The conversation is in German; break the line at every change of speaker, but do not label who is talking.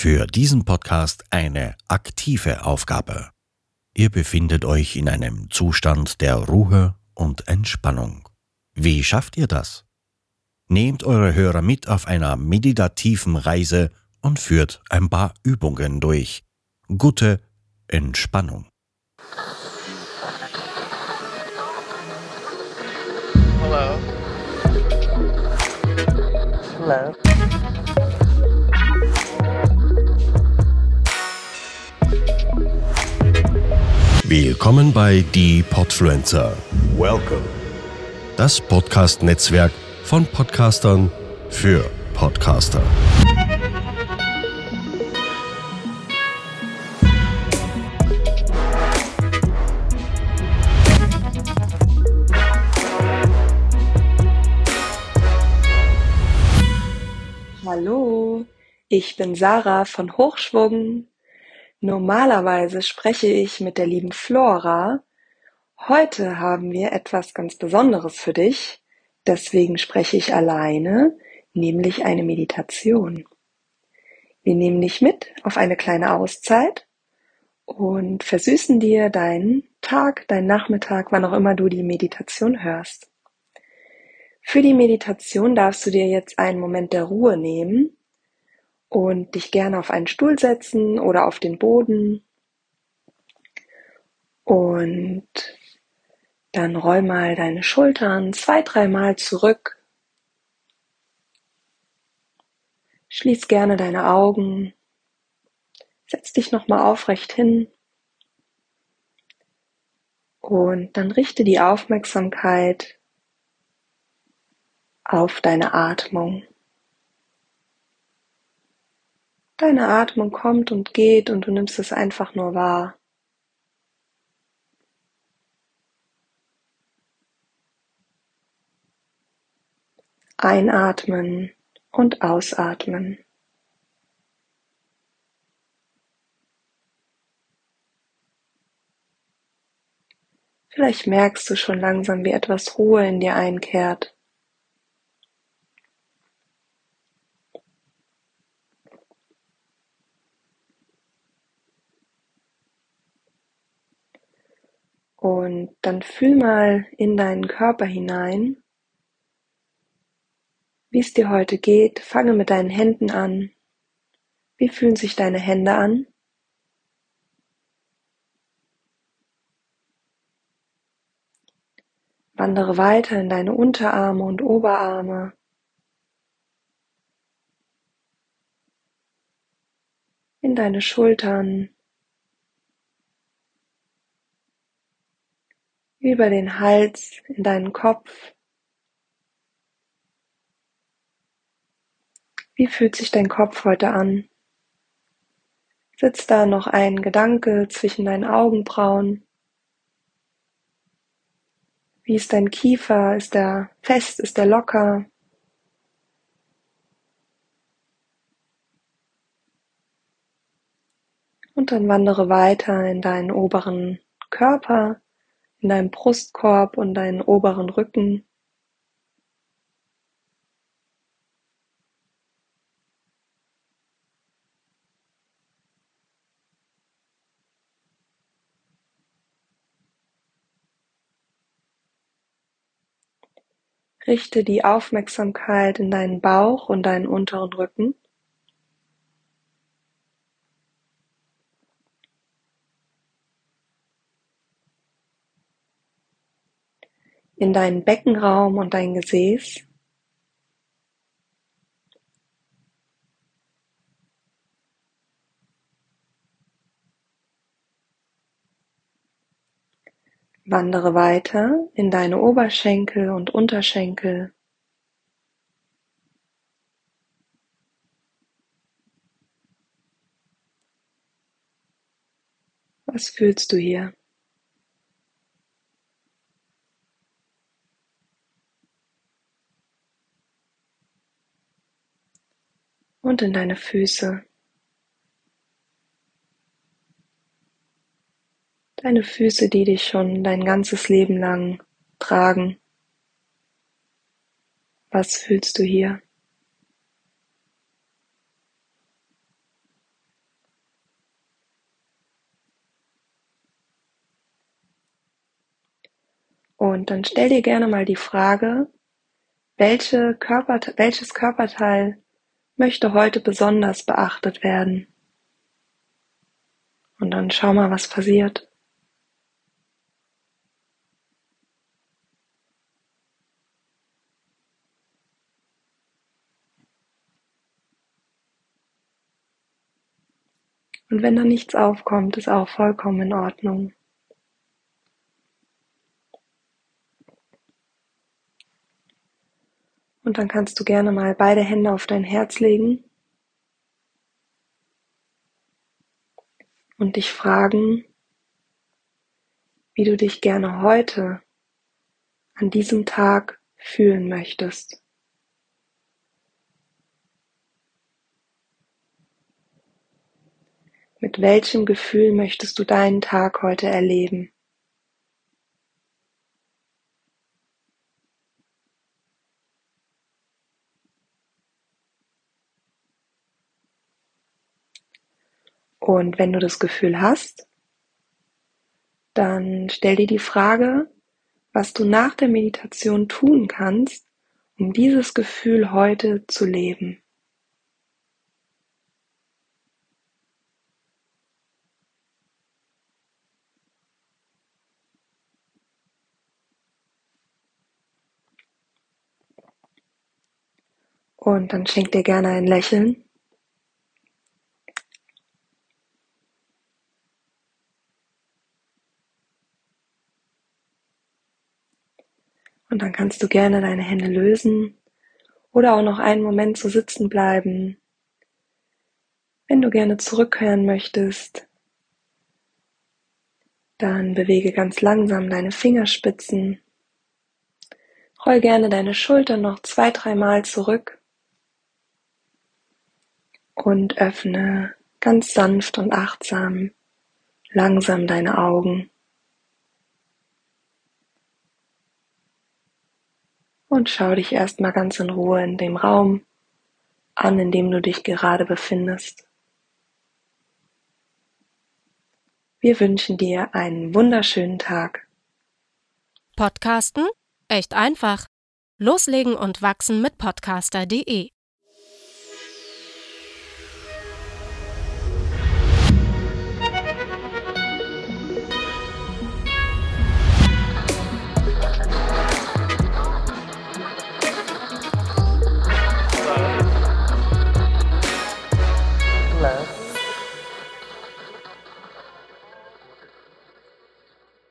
Für diesen Podcast eine aktive Aufgabe. Ihr befindet euch in einem Zustand der Ruhe und Entspannung. Wie schafft ihr das? Nehmt eure Hörer mit auf einer meditativen Reise und führt ein paar Übungen durch. Gute Entspannung.
Hello. Hello.
Willkommen bei Die Podfluencer.
Welcome.
Das Podcast-Netzwerk von Podcastern für Podcaster.
Hallo, ich bin Sarah von Hochschwung. Normalerweise spreche ich mit der lieben Flora. Heute haben wir etwas ganz Besonderes für dich. Deswegen spreche ich alleine, nämlich eine Meditation. Wir nehmen dich mit auf eine kleine Auszeit und versüßen dir deinen Tag, deinen Nachmittag, wann auch immer du die Meditation hörst. Für die Meditation darfst du dir jetzt einen Moment der Ruhe nehmen und dich gerne auf einen Stuhl setzen oder auf den Boden. Und dann roll mal deine Schultern zwei, dreimal zurück. Schließ gerne deine Augen. Setz dich nochmal aufrecht hin. Und dann richte die Aufmerksamkeit auf deine Atmung. Deine Atmung kommt und geht und du nimmst es einfach nur wahr. Einatmen und ausatmen. Vielleicht merkst du schon langsam, wie etwas Ruhe in dir einkehrt. Und dann fühl mal in deinen Körper hinein, wie es dir heute geht. Fange mit deinen Händen an. Wie fühlen sich deine Hände an? Wandere weiter in deine Unterarme und Oberarme. In deine Schultern, über den Hals in deinen Kopf. Wie fühlt sich dein Kopf heute an? Sitzt da noch ein Gedanke zwischen deinen Augenbrauen? Wie ist dein Kiefer? Ist er fest? Ist er locker? Und dann wandere weiter in deinen oberen Körper in deinem Brustkorb und deinen oberen Rücken. Richte die Aufmerksamkeit in deinen Bauch und deinen unteren Rücken. In deinen Beckenraum und dein Gesäß. Wandere weiter in deine Oberschenkel und Unterschenkel. Was fühlst du hier? und in deine Füße. Deine Füße, die dich schon dein ganzes Leben lang tragen. Was fühlst du hier? Und dann stell dir gerne mal die Frage, welche Körper, welches Körperteil möchte heute besonders beachtet werden? Und dann schau mal, was passiert. Und wenn da nichts aufkommt, ist auch vollkommen in Ordnung. Und dann kannst du gerne mal beide Hände auf dein Herz legen und dich fragen, wie du dich gerne heute an diesem Tag fühlen möchtest. Mit welchem Gefühl möchtest du deinen Tag heute erleben? Und wenn du das Gefühl hast, dann stell dir die Frage, was du nach der Meditation tun kannst, um dieses Gefühl heute zu leben. Und dann schenk dir gerne ein Lächeln. Und dann kannst du gerne deine Hände lösen oder auch noch einen Moment so sitzen bleiben. Wenn du gerne zurückhören möchtest, dann bewege ganz langsam deine Fingerspitzen. Roll gerne deine Schultern noch zwei, dreimal zurück und öffne ganz sanft und achtsam langsam deine Augen. Und schau dich erstmal ganz in Ruhe in dem Raum an, in dem du dich gerade befindest. Wir wünschen dir einen wunderschönen Tag.
Podcasten? Echt einfach. Loslegen und wachsen mit podcaster.de